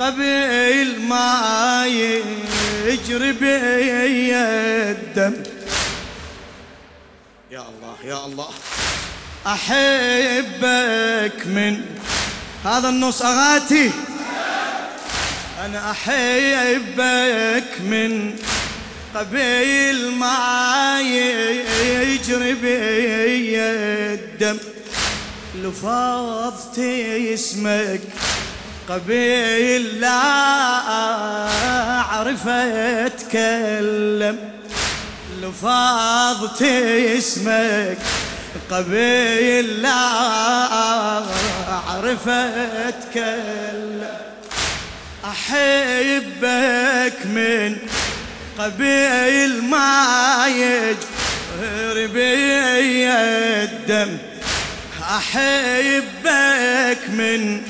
قبل ما يجري بي الدم. يا الله يا الله. أحبك من هذا النص أغاتي. أنا أحبك من قبل ما يجري بي الدم. لفظت اسمك قبل لا أعرف أتكلم لفظت اسمك قبل لا أعرف أتكلم أحبك من قبل ما يجري بي الدم. أحبك من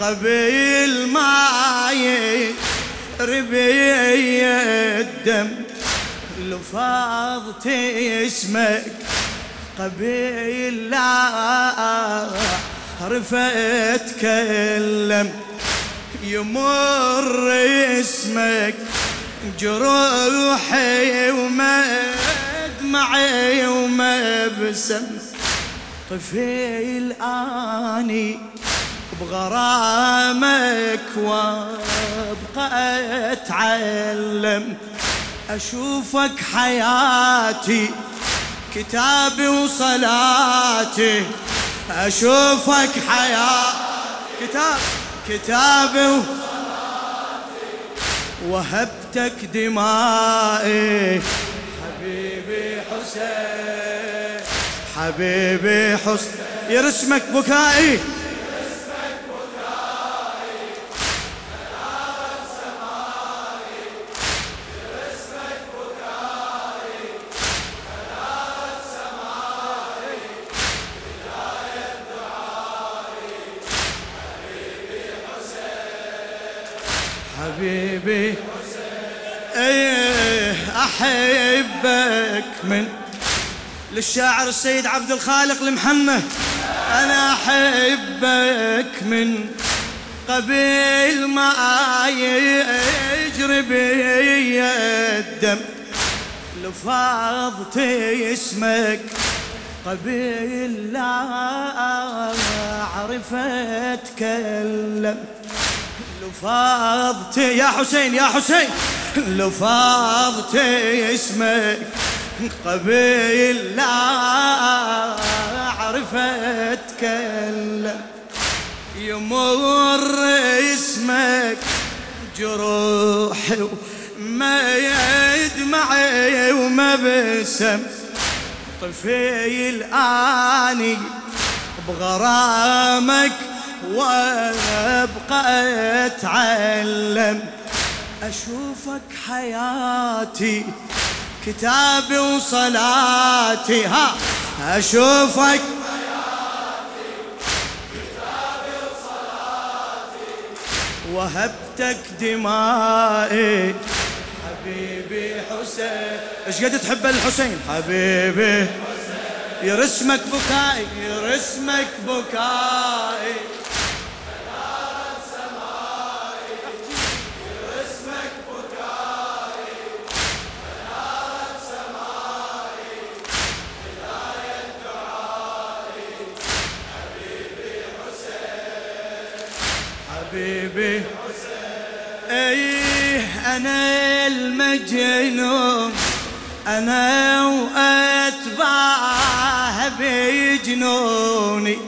قبل ما يربي الدم لفظت اسمك قبل لا عرف أتكلم يمر اسمك جروحي ومدمعي ومبسم. طفيل آني بغرامك وابقى أتعلم. أشوفك حياتي كتابي وصلاتي. أشوفك حياتي كتاب كتابي وصلاتي. وهبتك دمائي. حبيبي حسين حبيبي حسين. يرسمك بكائي. للشاعر السيد عبد الخالق المحنة أنا أحبك من قبل ما يجري بي الدم. لفظت اسمك قبل لا اعرف اتكلم لفظت يا حسين يا حسين. لفظت اسمك قبل لا أعرف أتكلم. يمر اسمك جروحي وما يدمعي وما بسم. طفيل آني بغرامك وأبقى أتعلم. أشوفك حياتي كتابي وصلاتي ها أشوفك. وهبتك دمائي. حبيبي حسين. إيش قد تحب الحسين؟ حبيبي. يرسمك بكائي يرسمك بكائي. أنا المجنون أنا وأتباعه بجنوني.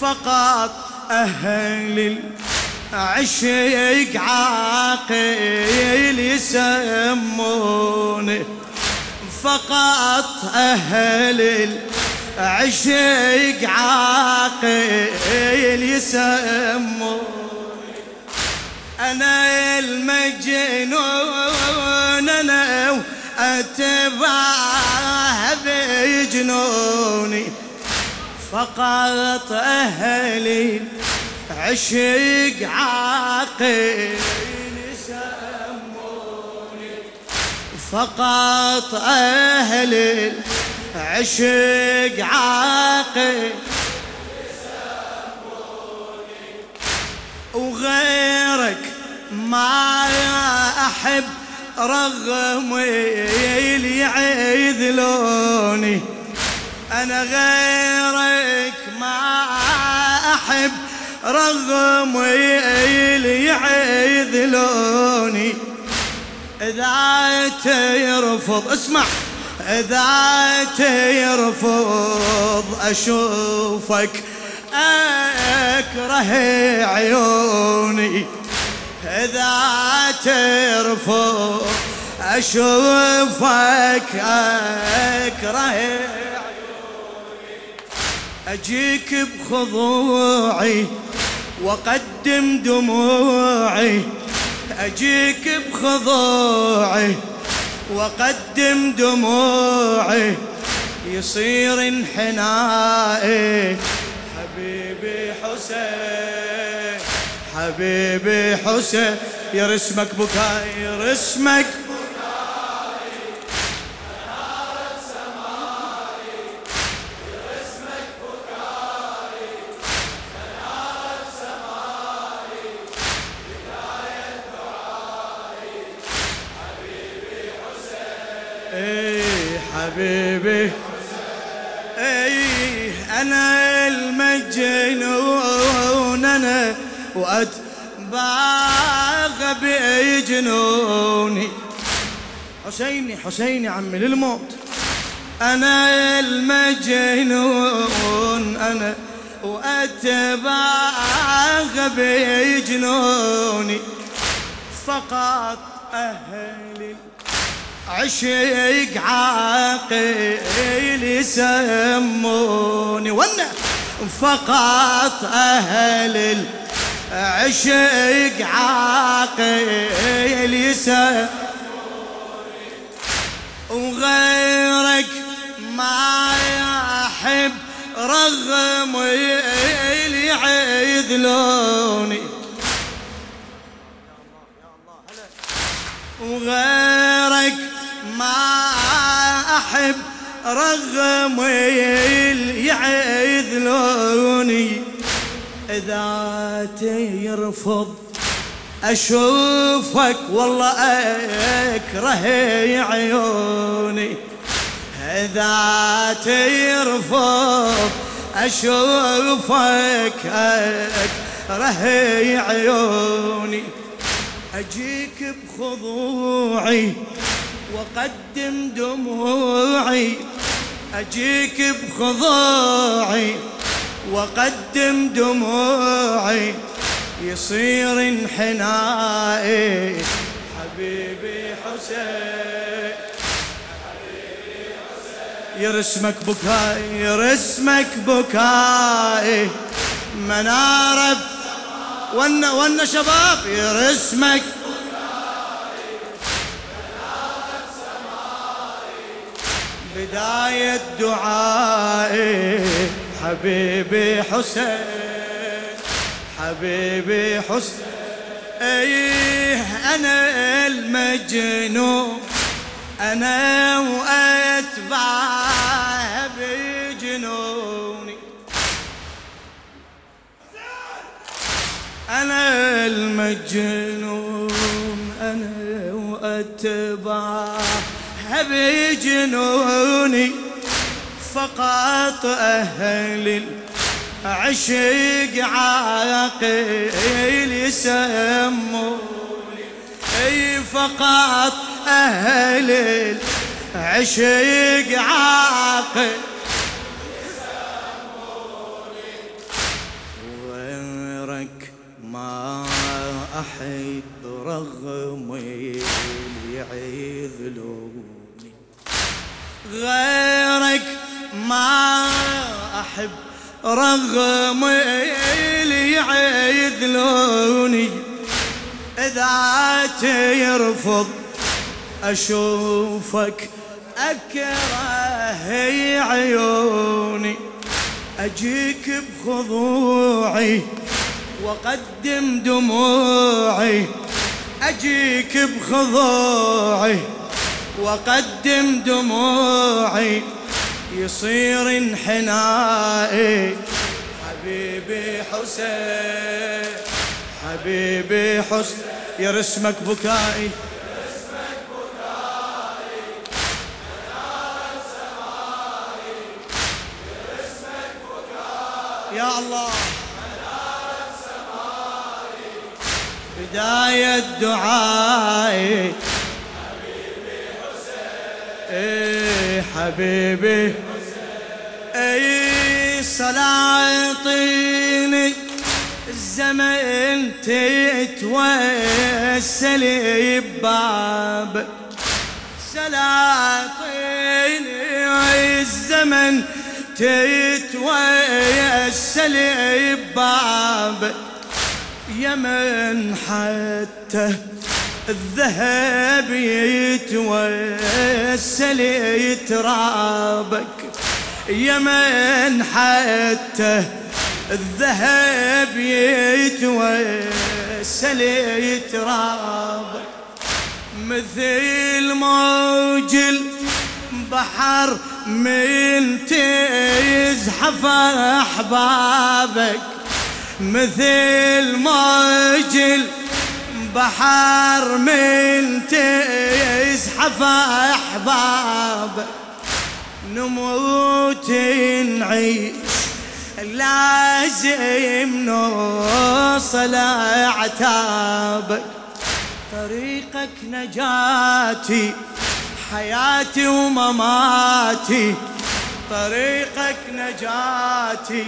فقط أهل العشق عاقل يسموني. فقط أهل العشق عاقل يسموني. أنا المجنون أنا اتبعها بجنوني فقط أهلي عشق عاقل سموني فقط أهل العشق عاقل وغيرك ما أحب رغم اللي يعذلوني. أنا غيرك ما أحب رغم اللي يعذلوني. إذا ترفض اسمع إذا ترفض أشوفك أكره عيوني. إذا ترفض أشوفك أكره أجيك بخضوعي وقدم دموعي أجيك بخضوعي وقدم دموعي يصير انحنائي حبيبي حسين. حبيبي حسين يرسمك بكاي يرسمك إيه حبيبي إيه أنا المجنون أنا واتباغ بجنوني حسيني حسيني عمي للموت. أنا المجنون أنا واتباغ بجنوني فقط أهلي. عشق عاقل يسموني وأنا فقط أهل العشق عاقل يسموني وغيرك ما يحب رغم اللي يعذلوني. وغيرك ما أحب رغم يعذلوني. إذا تيرفض أشوفك والله أكره عيوني. إذا تيرفض أشوفك أكره عيوني. أجيك بخضوعي وقدم دموعي. أجيك بخضوعي وقدم دموعي يصير انحنائي. حبيبي حسين يرسمك بكاي يرسمك بكاي منارب ون ون شباب يرسمك. بداية دعائي. حبيبي حسين حبيبي حسين. إيه أنا المجنون أنا واتبعه بجنوني. أنا المجنون أنا واتبعه بجنوني. فقط أهل العشق عاقل يسموني أي فقط أهل العشق عاقل غيرك ما احب رغم يعذلوني غيرك ما أحب رغم اللي يعذلوني إذا ترفض أشوفك أكره عيوني. أجيك بخضوعي وقدم دموعي. أجيك بخضوعي وقدم دموعي. يصير انحنائي. حبيبي حسين حبيبي حسن يرسمك بكائي. يا الله بداية دعائي. حبيبي حسين. إيه حبيبي اي سلاطيني الزمن تتوسل ببابك سلاطيني الزمن تتوسل ببابك يمن حتى الذهب يتوسل يترابك يمن حتى الذهب يتوسل يترابك مثل موج البحر من تزحف احبابك مثل موج البحر من تزحف احبابك نموت نعيش. لازم نوصل عتابك طريقك نجاتي حياتي ومماتي. طريقك نجاتي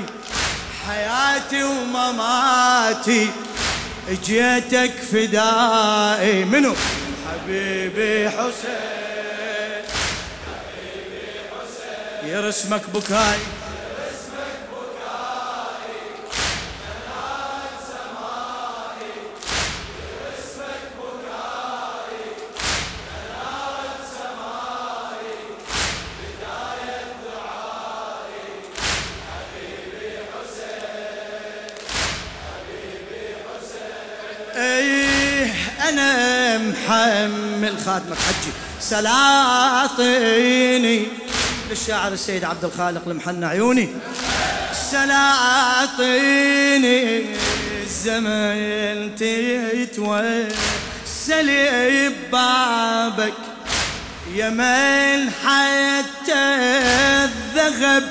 حياتي ومماتي. جيتك فدائي. منو؟ حبيبي حسين. حسين يرسمك بكاي. أنا محمل خاتمك حجي. سلاطيني. للشاعر السيد عبد الخالق المحنى عيوني. سلاطيني الزمن تتوسل ببابك يمن حتى الذهب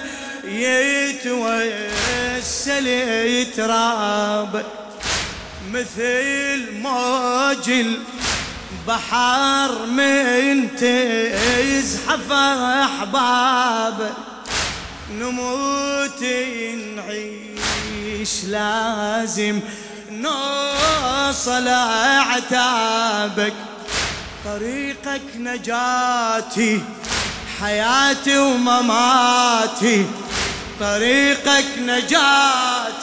يتوسل يترابك مثل موج البحر من تزحف احبابك نموت نعيش لازم نوصل عتابك. طريقك نجاتي حياتي ومماتي. طريقك نجاتي.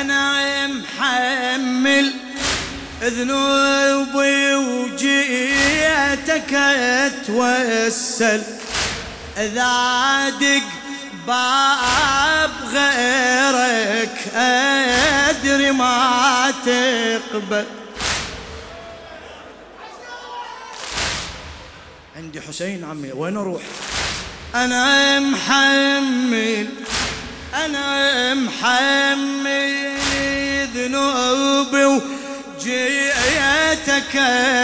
أنا محمل ذنوبي وجيتك أتوسل. إذا دق باب غيرك أدري ما تقبل. عندي حسين عمي وين أروح؟ أنا محمل أنا محمل ذنوبي وجيتك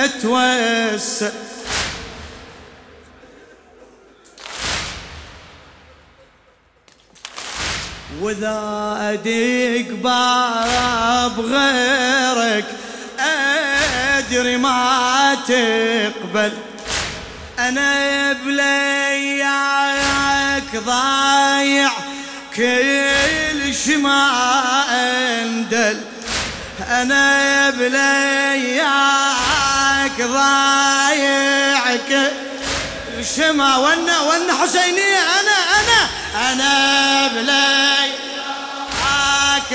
أتوسل وإذا ادق باب غيرك أدري ما تقبل. أنا بلياك ضايع كل شما اندل. أنا بلياك ضايع كل شما وأنا وأنا حسينيه أنا أنا أنا بلياك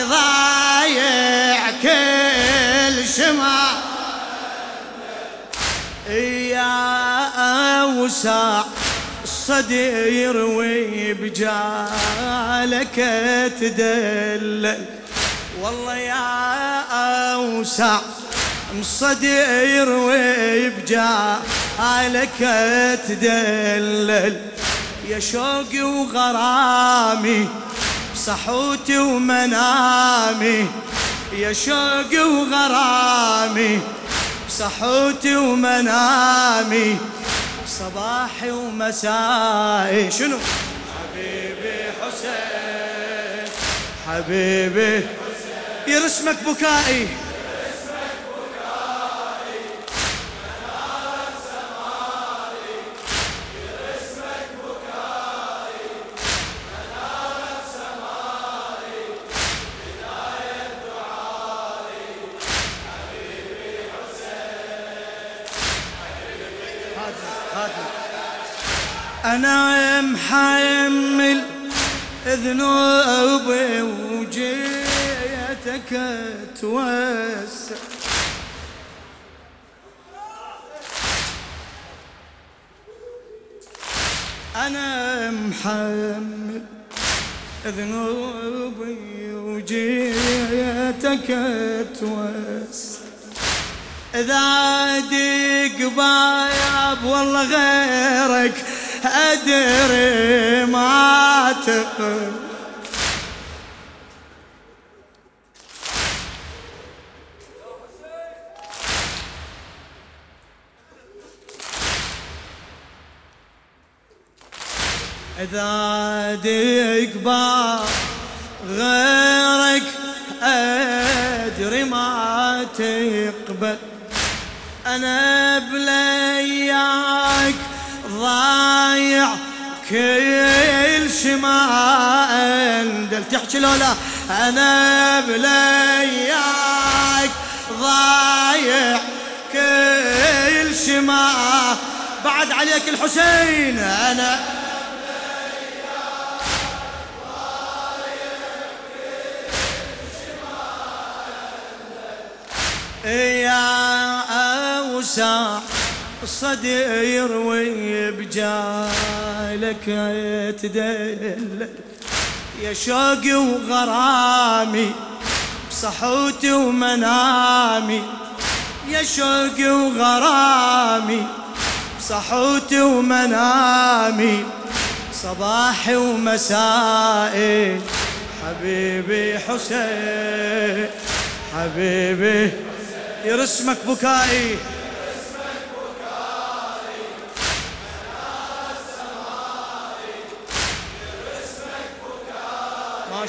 ضايع كل شما يا أوسع الصدير وبجالك تدلل. والله يا أوسع الصدير وبجالك تدلل. يا شوقي وغرامي صحوتي ومنامي. يا شوقي وغرامي صحوتي ومنامي. صباحي ومسائي. شنو؟ حبيبي حسين. حبيبي يرسمك بكائي. أنا محمل ذنوبي وجيتك توسع. أنا محمل ذنوبي وجيتك توسع. إذا دق باب والله غيرك أدري ما تقل إذا دق باب غيرك أدري ما تقبل. أنا بلياك ضايع كل شما اندل تحكي لولا أنا بلياك ضايع كل شما بعد عليك الحسين أنا أوسع الصدير ويبجالك يتدلل يا شوقي وغرامي بصحوتي ومنامي. يا شوقي وغرامي بصحوتي ومنامي. صباحي ومسائي حبيبي حسين حبيبي. يرسمك بكائي.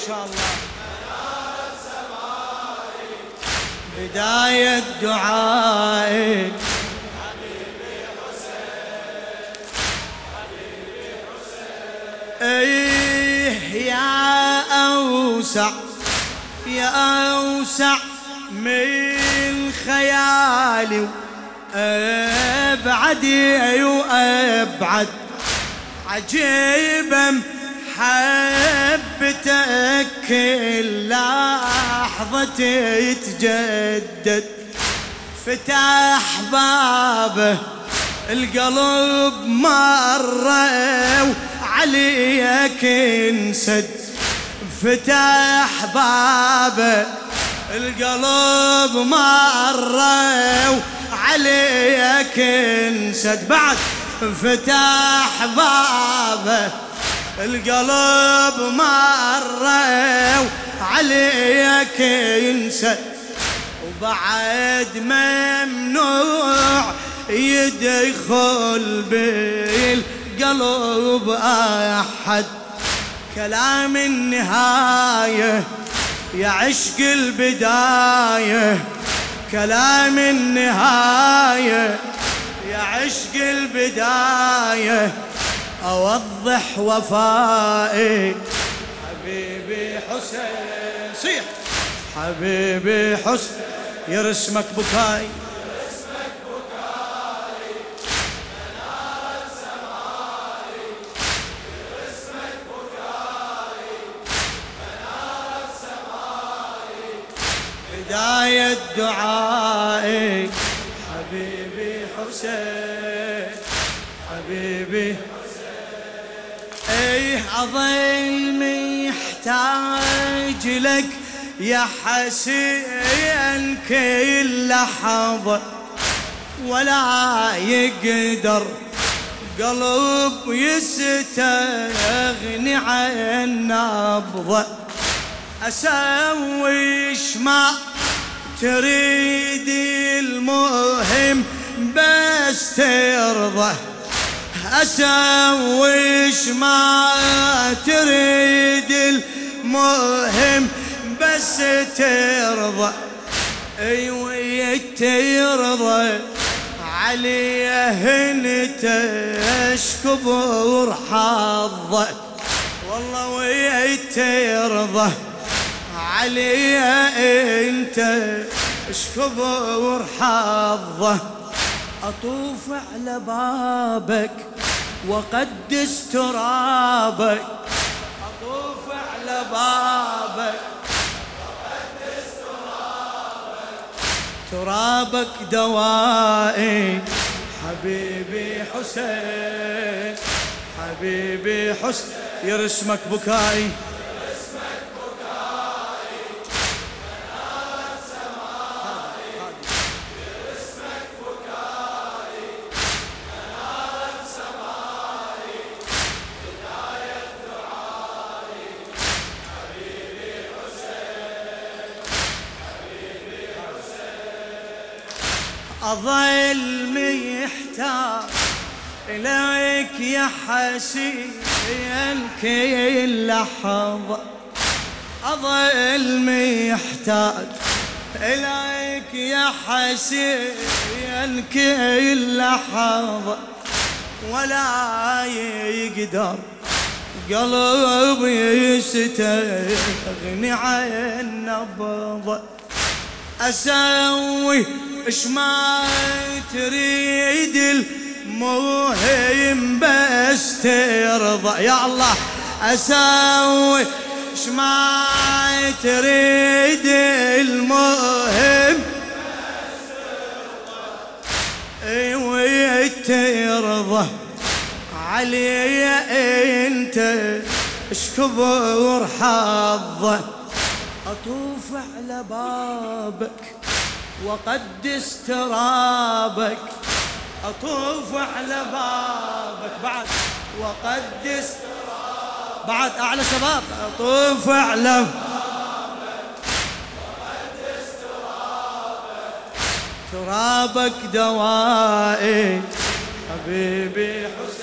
شاء الله. بداية دعائي إيه يا أوسع يا أوسع من خيالي. أبعد وابعد عجيبا حبتك كل لحظة تتجدد فتح بابه القلب مرة وعليك انسد. فتح بابه القلب مرة وعليك انسد. بعد فتح بابه القلب مرة وعليك ينسى. وبعد ممنوع يدخل بالقلب أحد. كلام النهاية يا عشق البداية كلام النهاية يا عشق البداية أوضح وفائي. حبيبي حسين صيح. حبيبي حسين يرسمك بكاي. بداية دعائي. حبيبي حسين حبيبي اظل محتاج لك يا حسين كل لحظة ولا يقدر قلب يستغني عن نبضة. أسويش ما تريد المهم بس ترضى. أسويش ما المهم بس ترضى. أيوه ترضى. عليه انت اشكبر حظه والله ويت ترضى. علي انت اشكبر حظه أطوف على بابك وقدس ترابك. اطوف على بابك. ترابك دوائي. حبيبي حسين. حبيبي حسين. يرسمك بكائي. أظل محتاج إليك يا حسين كل لحظة. أظل محتاج إليك يا حسين كل لحظة. ولا يقدر قلبي يستغني عن نبضه أسوي اش ما تريد المهم بس ترضى. يا الله أسوي اش ما تريد المهم أيوه ترضى. علي أنت اشكبر حظه أطوف على بابك. وقدس ترابك أطوف على بابك. بعد وقدس بعد أعلى شباب أطوف على ترابك. دوائي حبيبي حسين